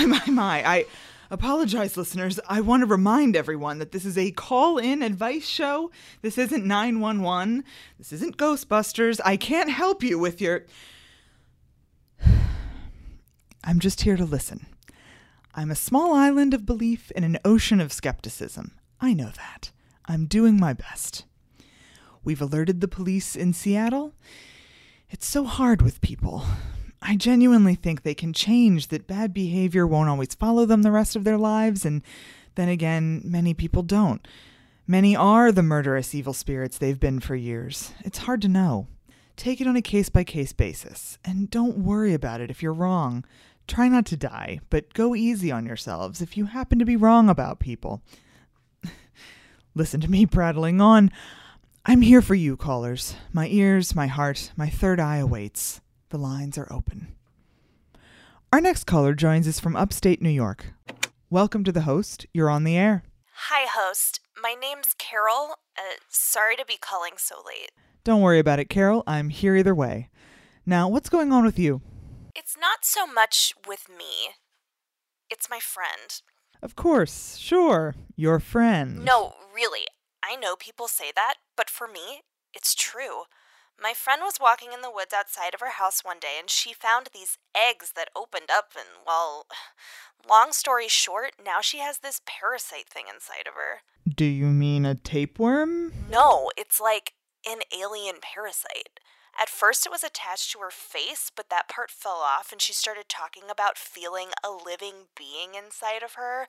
My, my, my. I apologize, listeners. I want to remind everyone that this is a call in advice show. This isn't 911. This isn't Ghostbusters. I can't help you with your. I'm just here to listen. I'm a small island of belief in an ocean of skepticism. I know that. I'm doing my best. We've alerted the police in Seattle. It's so hard with people. I genuinely think they can change, that bad behavior won't always follow them the rest of their lives, and then again, many people don't. Many are the murderous evil spirits they've been for years. It's hard to know. Take it on a case by case basis, and don't worry about it if you're wrong. Try not to die, but go easy on yourselves if you happen to be wrong about people. Listen to me prattling on. I'm here for you, callers. My ears, my heart, my third eye awaits. The lines are open. Our next caller joins us from upstate New York. Welcome to the host. You're on the air. Hi, host. My name's Carol. Uh, sorry to be calling so late. Don't worry about it, Carol. I'm here either way. Now, what's going on with you? It's not so much with me, it's my friend. Of course, sure. Your friend. No, really. I know people say that, but for me, it's true. My friend was walking in the woods outside of her house one day and she found these eggs that opened up, and well, long story short, now she has this parasite thing inside of her. Do you mean a tapeworm? No, it's like an alien parasite. At first, it was attached to her face, but that part fell off, and she started talking about feeling a living being inside of her.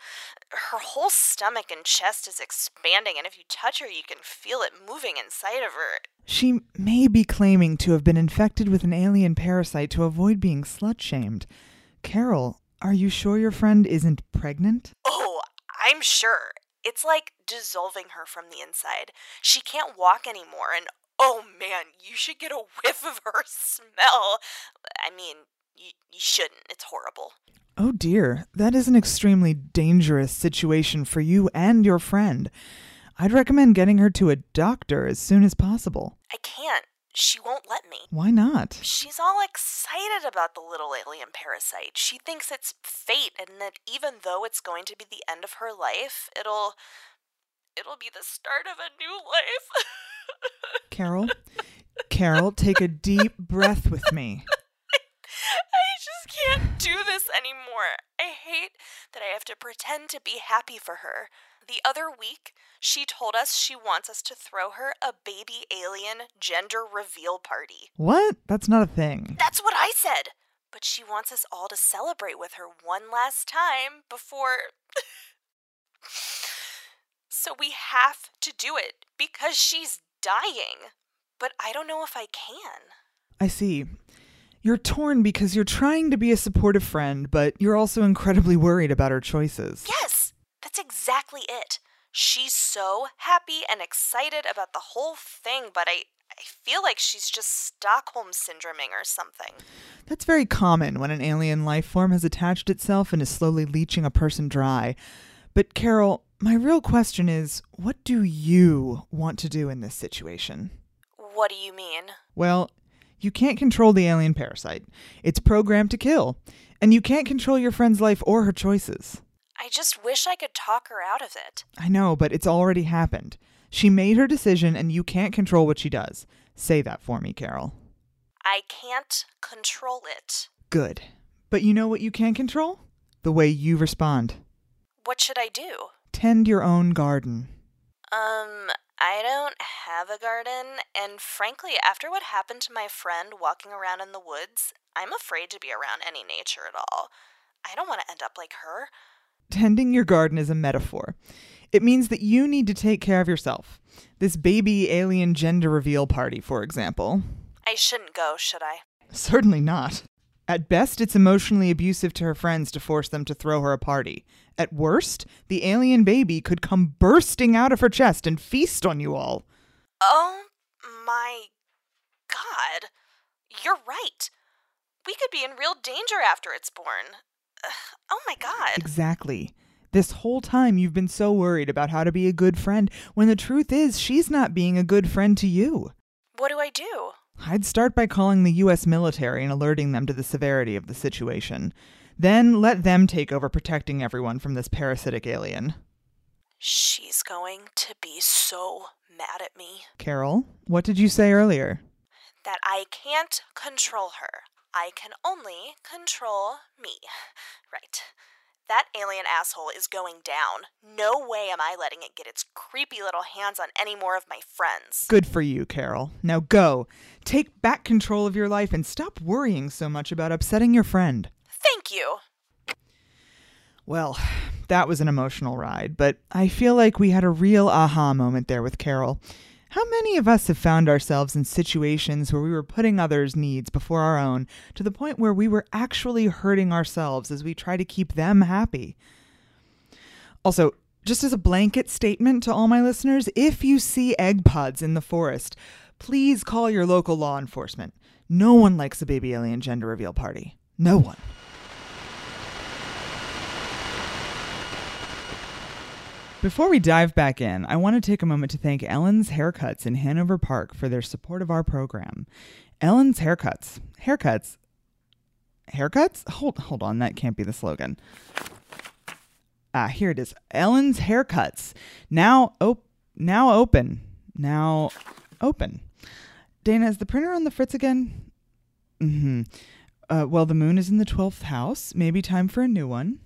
Her whole stomach and chest is expanding, and if you touch her, you can feel it moving inside of her. She may be claiming to have been infected with an alien parasite to avoid being slut shamed. Carol, are you sure your friend isn't pregnant? Oh, I'm sure. It's like dissolving her from the inside. She can't walk anymore, and oh man, you should get a whiff of her smell. I mean, you, you shouldn't. It's horrible. Oh dear, that is an extremely dangerous situation for you and your friend. I'd recommend getting her to a doctor as soon as possible. I can't. She won't let me. Why not? She's all excited about the little alien parasite. She thinks it's fate and that even though it's going to be the end of her life, it'll it'll be the start of a new life. Carol, Carol, take a deep breath with me. I just can't do this anymore. I hate that I have to pretend to be happy for her. The other week, she told us she wants us to throw her a baby alien gender reveal party. What? That's not a thing. That's what I said. But she wants us all to celebrate with her one last time before. so we have to do it because she's dying. But I don't know if I can. I see. You're torn because you're trying to be a supportive friend, but you're also incredibly worried about her choices. Yes, that's exactly it. She's so happy and excited about the whole thing, but I, I feel like she's just Stockholm syndroming or something. That's very common when an alien life form has attached itself and is slowly leeching a person dry. But, Carol, my real question is what do you want to do in this situation? What do you mean? Well, you can't control the alien parasite. It's programmed to kill. And you can't control your friend's life or her choices. I just wish I could talk her out of it. I know, but it's already happened. She made her decision and you can't control what she does. Say that for me, Carol. I can't control it. Good. But you know what you can control? The way you respond. What should I do? Tend your own garden. Um, I don't have a garden, and frankly, after what happened to my friend walking around in the woods, I'm afraid to be around any nature at all. I don't want to end up like her. Tending your garden is a metaphor. It means that you need to take care of yourself. This baby alien gender reveal party, for example. I shouldn't go, should I? Certainly not. At best, it's emotionally abusive to her friends to force them to throw her a party. At worst, the alien baby could come bursting out of her chest and feast on you all. Oh my god. You're right. We could be in real danger after it's born. Ugh, Oh my god. Exactly. This whole time you've been so worried about how to be a good friend when the truth is she's not being a good friend to you. What do I do? I'd start by calling the US military and alerting them to the severity of the situation. Then let them take over protecting everyone from this parasitic alien. She's going to be so mad at me. Carol, what did you say earlier? That I can't control her. I can only control me. Right. That alien asshole is going down. No way am I letting it get its creepy little hands on any more of my friends. Good for you, Carol. Now go. Take back control of your life and stop worrying so much about upsetting your friend. Thank you. Well, that was an emotional ride, but I feel like we had a real aha moment there with Carol. How many of us have found ourselves in situations where we were putting others' needs before our own to the point where we were actually hurting ourselves as we try to keep them happy? Also, just as a blanket statement to all my listeners, if you see egg pods in the forest, please call your local law enforcement. No one likes a baby alien gender reveal party. No one. Before we dive back in, I want to take a moment to thank Ellen's Haircuts in Hanover Park for their support of our program. Ellen's Haircuts. Haircuts. Haircuts? Hold hold on, that can't be the slogan. Ah, here it is. Ellen's Haircuts. Now op- now open. Now open. Dana, is the printer on the fritz again? Mm-hmm. Uh, well, the moon is in the 12th house. Maybe time for a new one.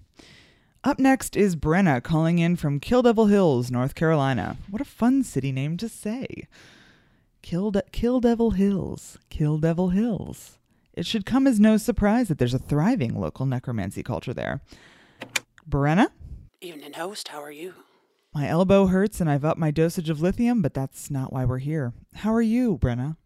Up next is Brenna calling in from Kill Devil Hills, North Carolina. What a fun city name to say. Kill, De- Kill Devil Hills. Kill Devil Hills. It should come as no surprise that there's a thriving local necromancy culture there. Brenna? Evening, host. How are you? My elbow hurts and I've upped my dosage of lithium, but that's not why we're here. How are you, Brenna?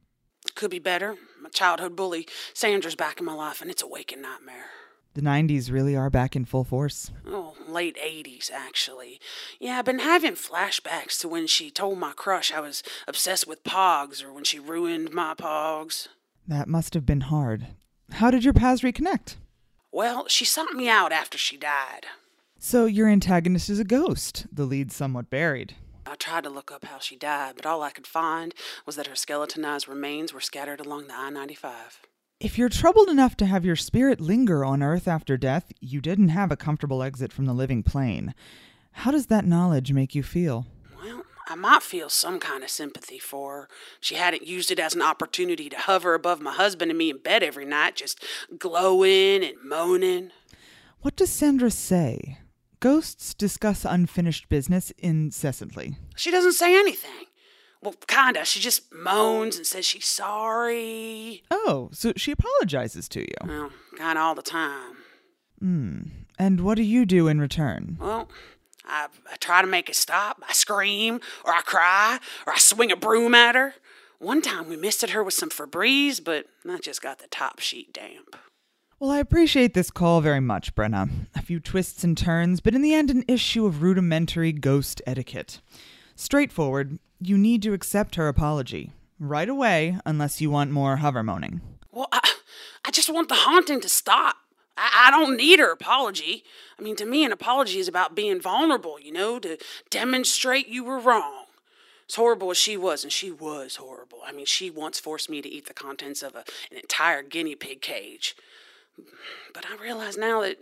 Could be better. My childhood bully, Sandra's back in my life, and it's a waking nightmare. The 90s really are back in full force. Oh, late 80s, actually. Yeah, I've been having flashbacks to when she told my crush I was obsessed with pogs, or when she ruined my pogs. That must have been hard. How did your paths reconnect? Well, she sought me out after she died. So your antagonist is a ghost, the lead somewhat buried. I tried to look up how she died, but all I could find was that her skeletonized remains were scattered along the I 95. If you're troubled enough to have your spirit linger on Earth after death, you didn't have a comfortable exit from the living plane. How does that knowledge make you feel? Well, I might feel some kind of sympathy for her. She hadn't used it as an opportunity to hover above my husband and me in bed every night, just glowing and moaning. What does Sandra say? Ghosts discuss unfinished business incessantly. She doesn't say anything. Well, kinda. She just moans and says she's sorry. Oh, so she apologizes to you. Well, kinda all the time. Hmm. And what do you do in return? Well, I, I try to make it stop. I scream, or I cry, or I swing a broom at her. One time we misted her with some Febreze, but that just got the top sheet damp. Well, I appreciate this call very much, Brenna. A few twists and turns, but in the end, an issue of rudimentary ghost etiquette. Straightforward, you need to accept her apology. Right away, unless you want more hover moaning. Well, I, I just want the haunting to stop. I, I don't need her apology. I mean, to me, an apology is about being vulnerable, you know, to demonstrate you were wrong. As horrible as she was, and she was horrible. I mean, she once forced me to eat the contents of a, an entire guinea pig cage. But I realize now that,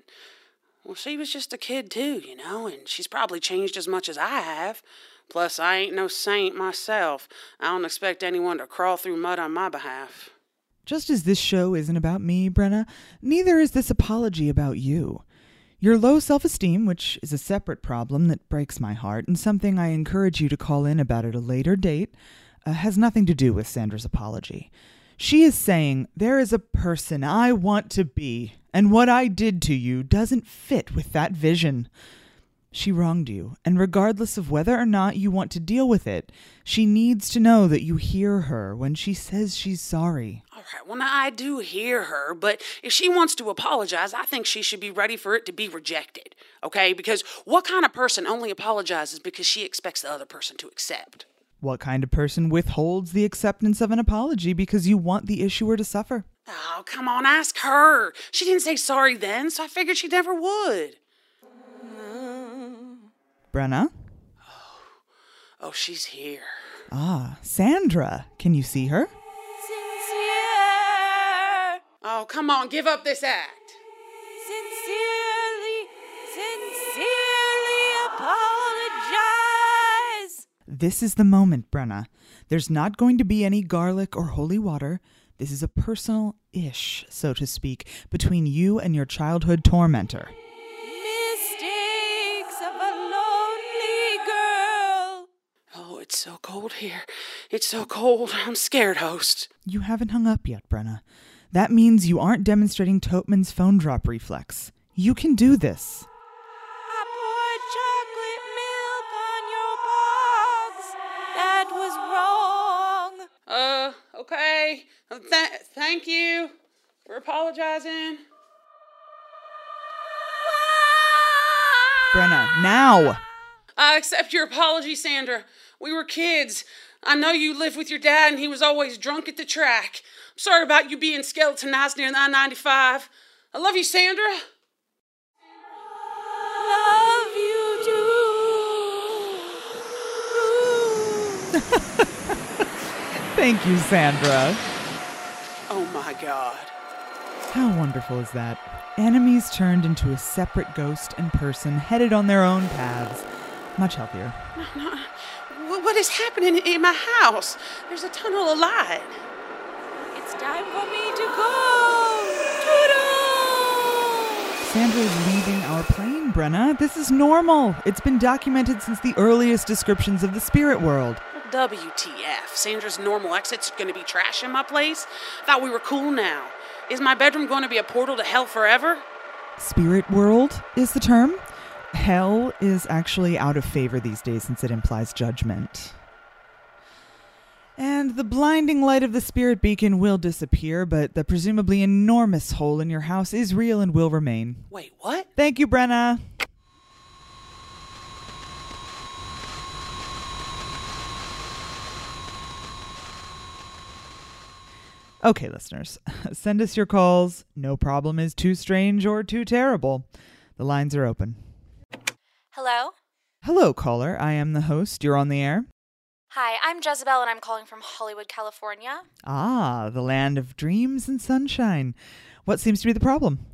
well, she was just a kid too, you know, and she's probably changed as much as I have. Plus, I ain't no saint myself. I don't expect anyone to crawl through mud on my behalf. Just as this show isn't about me, Brenna, neither is this apology about you. Your low self esteem, which is a separate problem that breaks my heart and something I encourage you to call in about at a later date, uh, has nothing to do with Sandra's apology. She is saying, There is a person I want to be, and what I did to you doesn't fit with that vision. She wronged you, and regardless of whether or not you want to deal with it, she needs to know that you hear her when she says she's sorry. All right, well, now I do hear her, but if she wants to apologize, I think she should be ready for it to be rejected, okay? Because what kind of person only apologizes because she expects the other person to accept? What kind of person withholds the acceptance of an apology because you want the issuer to suffer? Oh, come on, ask her. She didn't say sorry then, so I figured she never would. Brenna? Oh, oh she's here. Ah, Sandra. Can you see her? Oh, come on, give up this act. Sincerely, sincerely apologize. This is the moment, Brenna. There's not going to be any garlic or holy water. This is a personal ish, so to speak, between you and your childhood tormentor. It's so cold here. It's so cold. I'm scared, host. You haven't hung up yet, Brenna. That means you aren't demonstrating Topman's phone drop reflex. You can do this. I poured chocolate milk on your box. That was wrong. Uh, okay. Uh, Th- thank you for apologizing. Brenna, now! I accept your apology, Sandra. We were kids. I know you lived with your dad and he was always drunk at the track. I'm sorry about you being skeletonized near the I 95. I love you, Sandra. Love you too. Thank you, Sandra. Oh my god. How wonderful is that? Enemies turned into a separate ghost and person headed on their own paths. Much healthier. Wh- What is happening in my house? There's a tunnel of light. It's time for me to go. Toodle. Sandra is leaving our plane, Brenna. This is normal. It's been documented since the earliest descriptions of the spirit world. WTF? Sandra's normal exit's gonna be trash in my place? Thought we were cool now. Is my bedroom going to be a portal to hell forever? Spirit world is the term. Hell is actually out of favor these days since it implies judgment. And the blinding light of the spirit beacon will disappear, but the presumably enormous hole in your house is real and will remain. Wait, what? Thank you, Brenna. Okay, listeners, send us your calls. No problem is too strange or too terrible. The lines are open. Hello? Hello, caller. I am the host. You're on the air. Hi, I'm Jezebel and I'm calling from Hollywood, California. Ah, the land of dreams and sunshine. What seems to be the problem?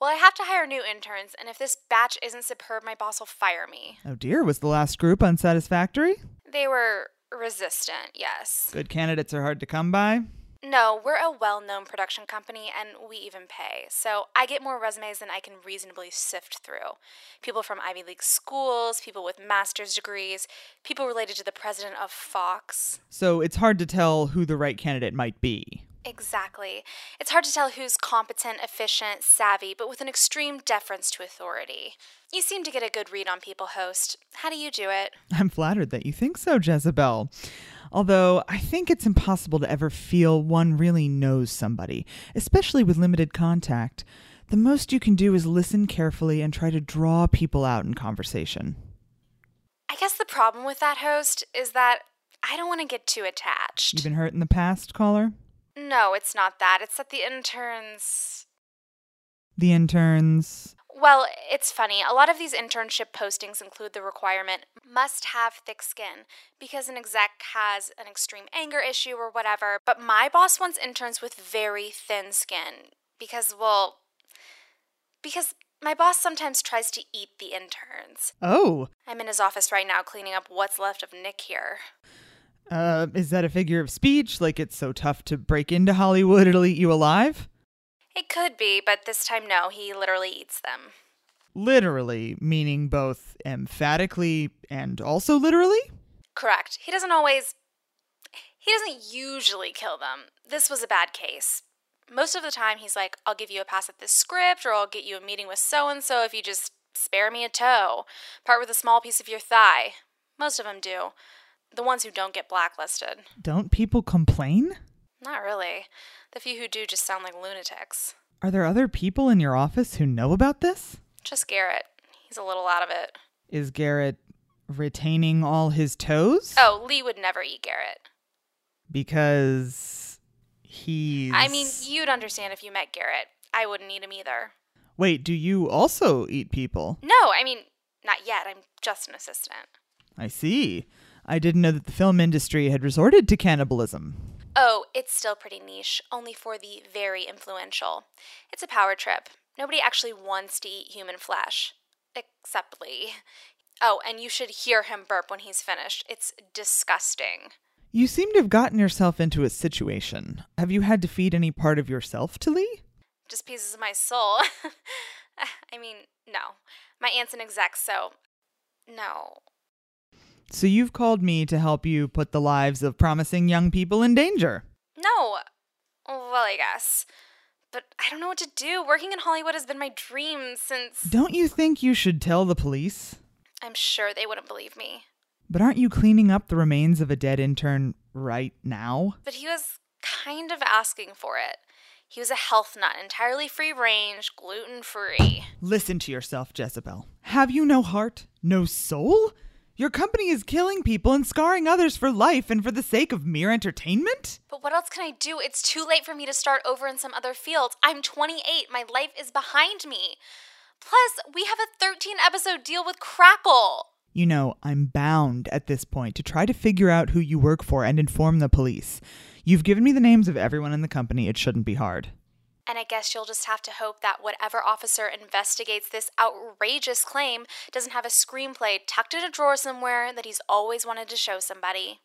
Well, I have to hire new interns, and if this batch isn't superb, my boss will fire me. Oh dear, was the last group unsatisfactory? They were resistant, yes. Good candidates are hard to come by. No, we're a well known production company and we even pay. So I get more resumes than I can reasonably sift through. People from Ivy League schools, people with master's degrees, people related to the president of Fox. So it's hard to tell who the right candidate might be. Exactly. It's hard to tell who's competent, efficient, savvy, but with an extreme deference to authority. You seem to get a good read on people, host. How do you do it? I'm flattered that you think so, Jezebel. Although I think it's impossible to ever feel one really knows somebody, especially with limited contact. The most you can do is listen carefully and try to draw people out in conversation. I guess the problem with that, host, is that I don't want to get too attached. You've been hurt in the past, caller? No, it's not that. It's that the interns. The interns. Well, it's funny. A lot of these internship postings include the requirement must have thick skin because an exec has an extreme anger issue or whatever. But my boss wants interns with very thin skin because, well, because my boss sometimes tries to eat the interns. Oh, I'm in his office right now cleaning up what's left of Nick here. uh, is that a figure of speech? Like it's so tough to break into Hollywood, it'll eat you alive? It could be, but this time, no, he literally eats them. Literally, meaning both emphatically and also literally? Correct. He doesn't always. He doesn't usually kill them. This was a bad case. Most of the time, he's like, I'll give you a pass at this script, or I'll get you a meeting with so and so if you just spare me a toe. Part with a small piece of your thigh. Most of them do. The ones who don't get blacklisted. Don't people complain? Not really. The few who do just sound like lunatics. Are there other people in your office who know about this? Just Garrett. He's a little out of it. Is Garrett retaining all his toes? Oh, Lee would never eat Garrett. Because he's. I mean, you'd understand if you met Garrett. I wouldn't eat him either. Wait, do you also eat people? No, I mean, not yet. I'm just an assistant. I see. I didn't know that the film industry had resorted to cannibalism. Oh, it's still pretty niche, only for the very influential. It's a power trip. Nobody actually wants to eat human flesh. Except Lee. Oh, and you should hear him burp when he's finished. It's disgusting. You seem to have gotten yourself into a situation. Have you had to feed any part of yourself to Lee? Just pieces of my soul. I mean, no. My aunt's an exec, so. No. So you've called me to help you put the lives of promising young people in danger. No. Well, I guess. But I don't know what to do. Working in Hollywood has been my dream since. Don't you think you should tell the police? I'm sure they wouldn't believe me. But aren't you cleaning up the remains of a dead intern right now? But he was kind of asking for it. He was a health nut, entirely free range, gluten free. Listen to yourself, Jezebel. Have you no heart? No soul? Your company is killing people and scarring others for life and for the sake of mere entertainment? But what else can I do? It's too late for me to start over in some other field. I'm 28. My life is behind me. Plus, we have a 13 episode deal with Crackle. You know, I'm bound at this point to try to figure out who you work for and inform the police. You've given me the names of everyone in the company. It shouldn't be hard. And I guess you'll just have to hope that whatever officer investigates this outrageous claim doesn't have a screenplay tucked in a drawer somewhere that he's always wanted to show somebody.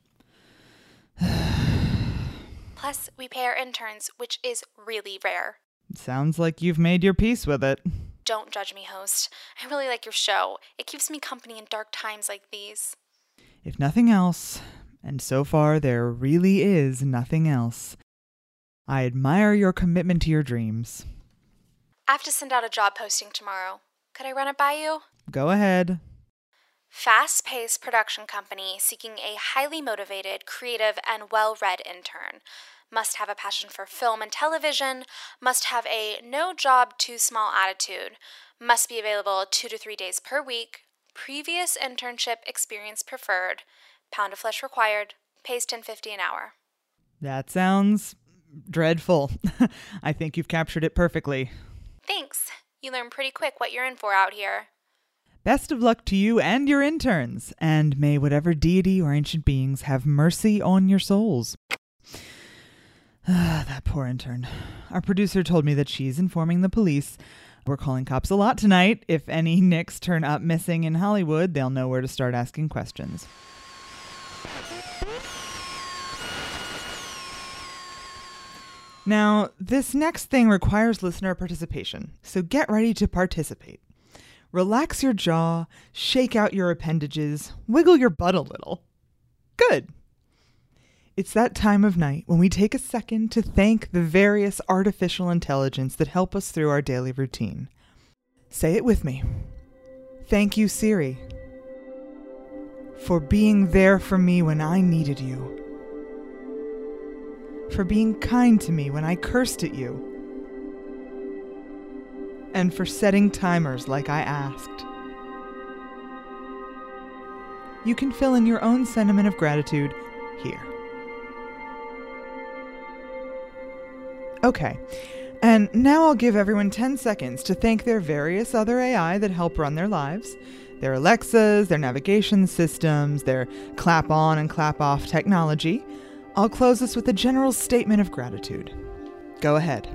Plus, we pay our interns, which is really rare. Sounds like you've made your peace with it. Don't judge me, host. I really like your show. It keeps me company in dark times like these. If nothing else, and so far there really is nothing else, I admire your commitment to your dreams. I have to send out a job posting tomorrow. Could I run it by you? Go ahead. Fast paced production company seeking a highly motivated, creative, and well read intern. Must have a passion for film and television. Must have a no job too small attitude. Must be available two to three days per week. Previous internship experience preferred. Pound of flesh required. Pays ten fifty an hour. That sounds dreadful. I think you've captured it perfectly. Thanks. You learn pretty quick what you're in for out here. Best of luck to you and your interns, and may whatever deity or ancient beings have mercy on your souls. Ah, that poor intern. Our producer told me that she's informing the police. We're calling cops a lot tonight. If any nicks turn up missing in Hollywood, they'll know where to start asking questions. Now, this next thing requires listener participation, so get ready to participate. Relax your jaw, shake out your appendages, wiggle your butt a little. Good. It's that time of night when we take a second to thank the various artificial intelligence that help us through our daily routine. Say it with me. Thank you, Siri, for being there for me when I needed you for being kind to me when I cursed at you, and for setting timers like I asked. You can fill in your own sentiment of gratitude here. Okay, and now I'll give everyone 10 seconds to thank their various other AI that help run their lives their Alexas, their navigation systems, their clap on and clap off technology. I'll close this with a general statement of gratitude. Go ahead.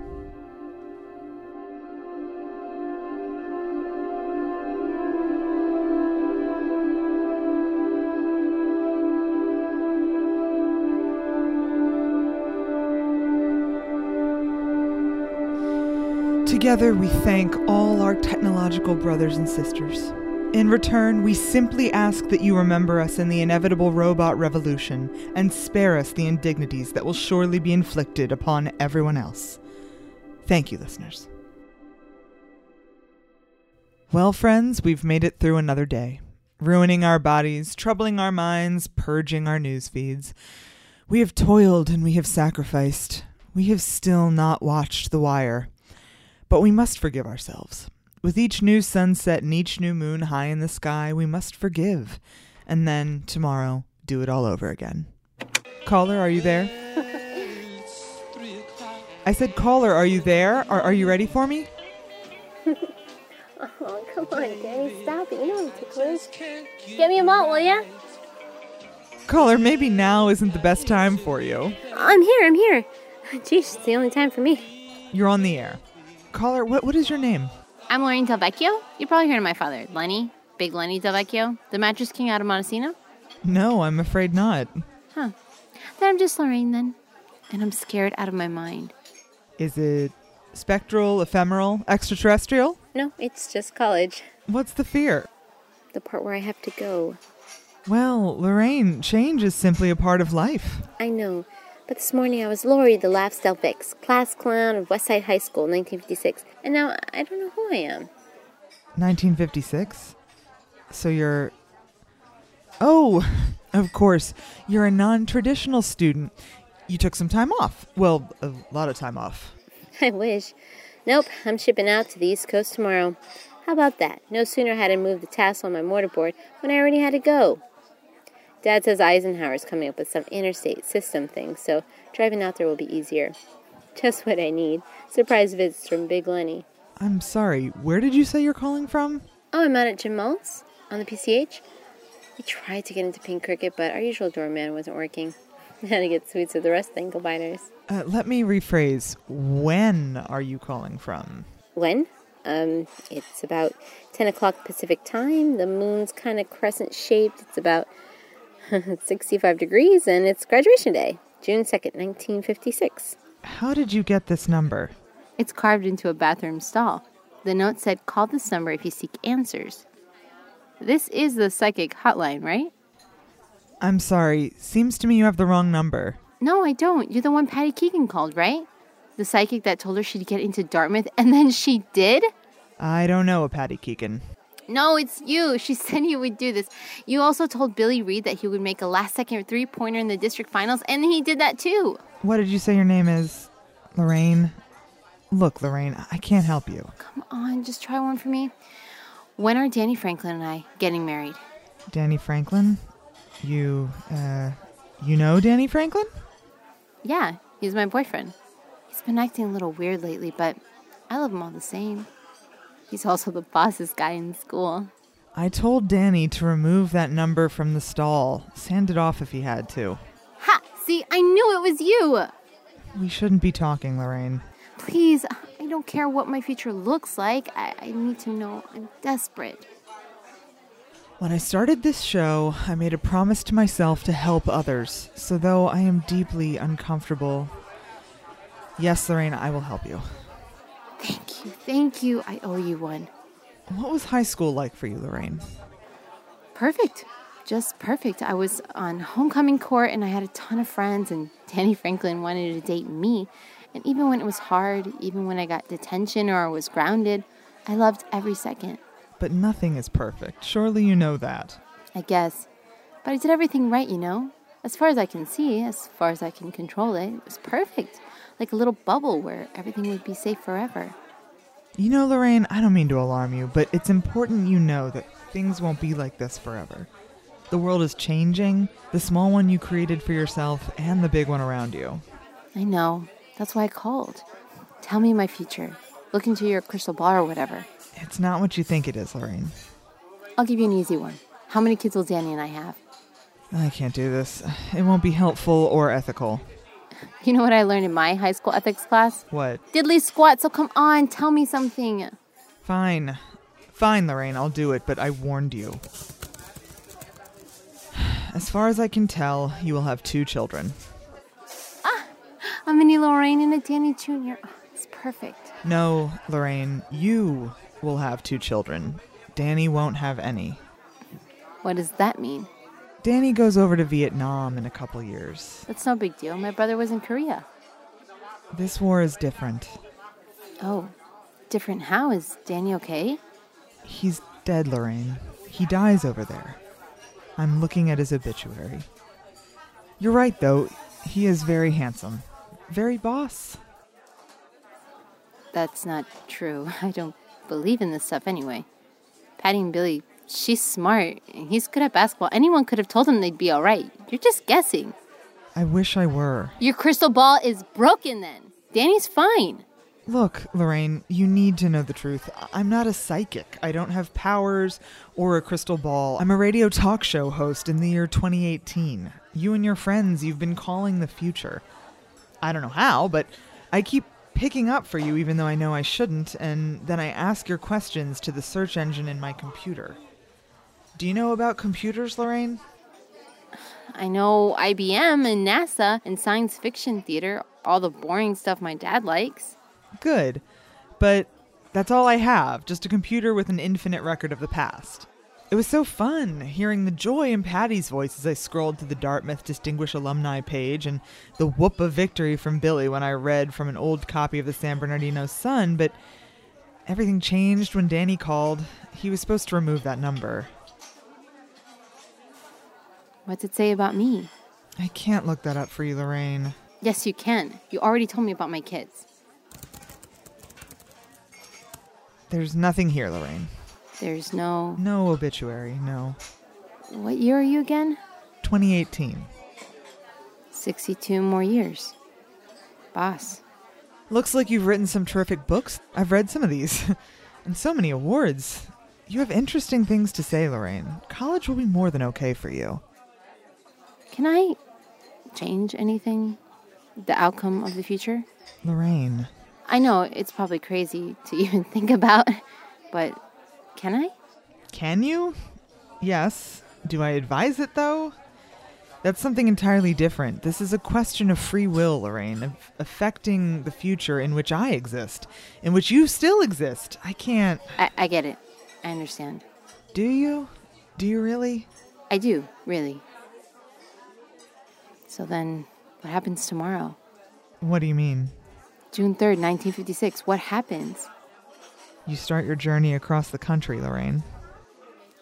Together, we thank all our technological brothers and sisters. In return, we simply ask that you remember us in the inevitable robot revolution and spare us the indignities that will surely be inflicted upon everyone else. Thank you, listeners. Well, friends, we've made it through another day, ruining our bodies, troubling our minds, purging our news feeds. We have toiled and we have sacrificed. We have still not watched The Wire. But we must forgive ourselves. With each new sunset and each new moon high in the sky, we must forgive. And then, tomorrow, do it all over again. Caller, are you there? I said, caller, are you there? Are, are you ready for me? oh, come on, Danny, stop it. You know I'm ticklish. Get me a malt, will ya? Caller, maybe now isn't the best time for you. I'm here, I'm here. Jeez, it's the only time for me. You're on the air. Caller, what, what is your name? I'm Lorraine Del Vecchio. You probably heard of my father, Lenny, Big Lenny Delvecchio, the mattress king out of Montesino. No, I'm afraid not. Huh. Then I'm just Lorraine then. And I'm scared out of my mind. Is it spectral, ephemeral, extraterrestrial? No, it's just college. What's the fear? The part where I have to go. Well, Lorraine, change is simply a part of life. I know. But this morning I was Lori, the Laugh Vix, class clown of Westside High School, 1956. And now I don't know who I am. 1956? So you're. Oh, of course. You're a non traditional student. You took some time off. Well, a lot of time off. I wish. Nope, I'm shipping out to the East Coast tomorrow. How about that? No sooner had I moved the tassel on my mortarboard when I already had to go. Dad says Eisenhower's coming up with some interstate system thing, so driving out there will be easier. Just what I need. Surprise visits from Big Lenny. I'm sorry, where did you say you're calling from? Oh, I'm out at Jim Maltz on the PCH. We tried to get into pink cricket, but our usual doorman wasn't working. Had to get sweets with the rest of the ankle biters. Uh, let me rephrase. When are you calling from? When? Um, it's about 10 o'clock Pacific time. The moon's kind of crescent shaped. It's about 65 degrees, and it's graduation day, June 2nd, 1956. How did you get this number? It's carved into a bathroom stall. The note said, Call this number if you seek answers. This is the psychic hotline, right? I'm sorry. Seems to me you have the wrong number. No, I don't. You're the one Patty Keegan called, right? The psychic that told her she'd get into Dartmouth, and then she did? I don't know a Patty Keegan. No, it's you. She said you would do this. You also told Billy Reed that he would make a last second three pointer in the district finals, and he did that too. What did you say your name is? Lorraine? Look, Lorraine, I can't help you. Come on, just try one for me. When are Danny Franklin and I getting married? Danny Franklin? You, uh, you know Danny Franklin? Yeah, he's my boyfriend. He's been acting a little weird lately, but I love him all the same. He's also the bossest guy in school. I told Danny to remove that number from the stall. Sand it off if he had to. Ha! See, I knew it was you! We shouldn't be talking, Lorraine. Please, I don't care what my future looks like. I, I need to know. I'm desperate. When I started this show, I made a promise to myself to help others. So, though I am deeply uncomfortable, yes, Lorraine, I will help you. Thank you. Thank you. I owe you one. What was high school like for you, Lorraine? Perfect. Just perfect. I was on homecoming court and I had a ton of friends, and Danny Franklin wanted to date me. And even when it was hard, even when I got detention or was grounded, I loved every second. But nothing is perfect. Surely you know that. I guess. But I did everything right, you know? As far as I can see, as far as I can control it, it was perfect like a little bubble where everything would be safe forever. You know, Lorraine, I don't mean to alarm you, but it's important you know that things won't be like this forever. The world is changing, the small one you created for yourself and the big one around you. I know. That's why I called. Tell me my future. Look into your crystal ball or whatever. It's not what you think it is, Lorraine. I'll give you an easy one. How many kids will Danny and I have? I can't do this. It won't be helpful or ethical. You know what I learned in my high school ethics class? What? Diddly squat, so come on, tell me something. Fine. Fine, Lorraine, I'll do it, but I warned you. As far as I can tell, you will have two children. Ah, a mini Lorraine and a Danny Jr. Oh, it's perfect. No, Lorraine, you will have two children. Danny won't have any. What does that mean? Danny goes over to Vietnam in a couple years. That's no big deal. My brother was in Korea. This war is different. Oh, different how? Is Danny okay? He's dead, Lorraine. He dies over there. I'm looking at his obituary. You're right, though. He is very handsome. Very boss. That's not true. I don't believe in this stuff anyway. Patty and Billy She's smart. He's good at basketball. Anyone could have told him they'd be all right. You're just guessing. I wish I were. Your crystal ball is broken then. Danny's fine. Look, Lorraine, you need to know the truth. I'm not a psychic. I don't have powers or a crystal ball. I'm a radio talk show host in the year 2018. You and your friends, you've been calling the future. I don't know how, but I keep picking up for you even though I know I shouldn't, and then I ask your questions to the search engine in my computer. Do you know about computers, Lorraine? I know IBM and NASA and science fiction theater, all the boring stuff my dad likes. Good. But that's all I have, just a computer with an infinite record of the past. It was so fun hearing the joy in Patty's voice as I scrolled through the Dartmouth Distinguished Alumni page and the whoop of victory from Billy when I read from an old copy of the San Bernardino Sun, but everything changed when Danny called. He was supposed to remove that number. What's it say about me? I can't look that up for you, Lorraine. Yes, you can. You already told me about my kids. There's nothing here, Lorraine. There's no. No obituary, no. What year are you again? 2018. 62 more years. Boss. Looks like you've written some terrific books. I've read some of these. and so many awards. You have interesting things to say, Lorraine. College will be more than okay for you. Can I change anything? The outcome of the future? Lorraine. I know it's probably crazy to even think about, but can I? Can you? Yes. Do I advise it, though? That's something entirely different. This is a question of free will, Lorraine, of affecting the future in which I exist, in which you still exist. I can't. I, I get it. I understand. Do you? Do you really? I do, really. So then, what happens tomorrow? What do you mean? June 3rd, 1956. What happens? You start your journey across the country, Lorraine.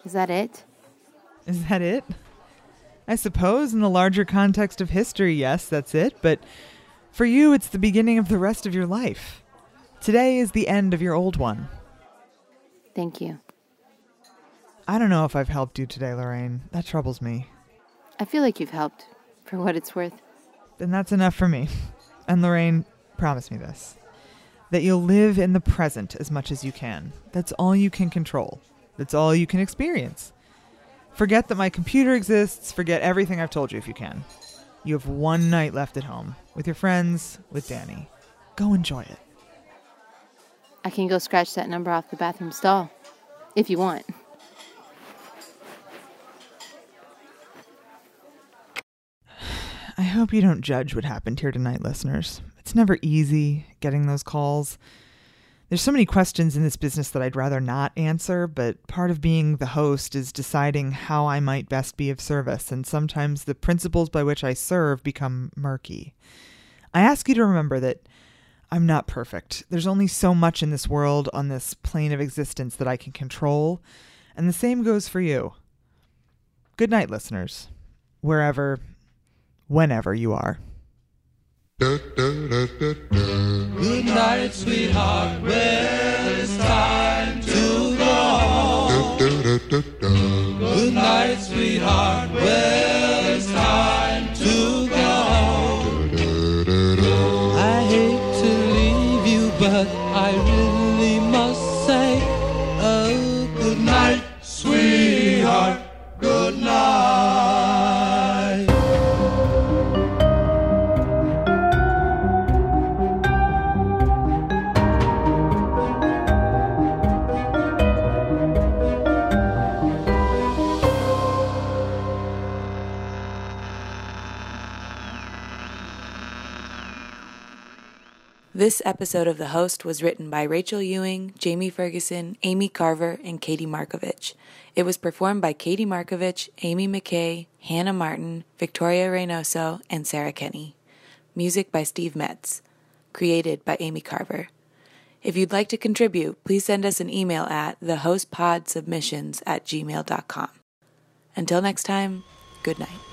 Is that it? Is that it? I suppose, in the larger context of history, yes, that's it, but for you, it's the beginning of the rest of your life. Today is the end of your old one. Thank you. I don't know if I've helped you today, Lorraine. That troubles me. I feel like you've helped, for what it's worth. Then that's enough for me. And Lorraine, promise me this that you'll live in the present as much as you can. That's all you can control, that's all you can experience. Forget that my computer exists, forget everything I've told you if you can. You have one night left at home with your friends, with Danny. Go enjoy it. I can go scratch that number off the bathroom stall, if you want. I hope you don't judge what happened here tonight, listeners. It's never easy getting those calls. There's so many questions in this business that I'd rather not answer, but part of being the host is deciding how I might best be of service, and sometimes the principles by which I serve become murky. I ask you to remember that I'm not perfect. There's only so much in this world, on this plane of existence, that I can control, and the same goes for you. Good night, listeners, wherever, whenever you are. Good night, sweetheart. Well, it's time to go home. Good night, sweetheart. Well, This episode of The Host was written by Rachel Ewing, Jamie Ferguson, Amy Carver, and Katie Markovich. It was performed by Katie Markovich, Aimee McKay, Hannah Martin, Victoria Reynoso, and Sarah Kenney. Music by Steve Metz. Created by Amy Carver. If you'd like to contribute, please send us an email at thehostpodsubmissions at gmail.com. Until next time, good night.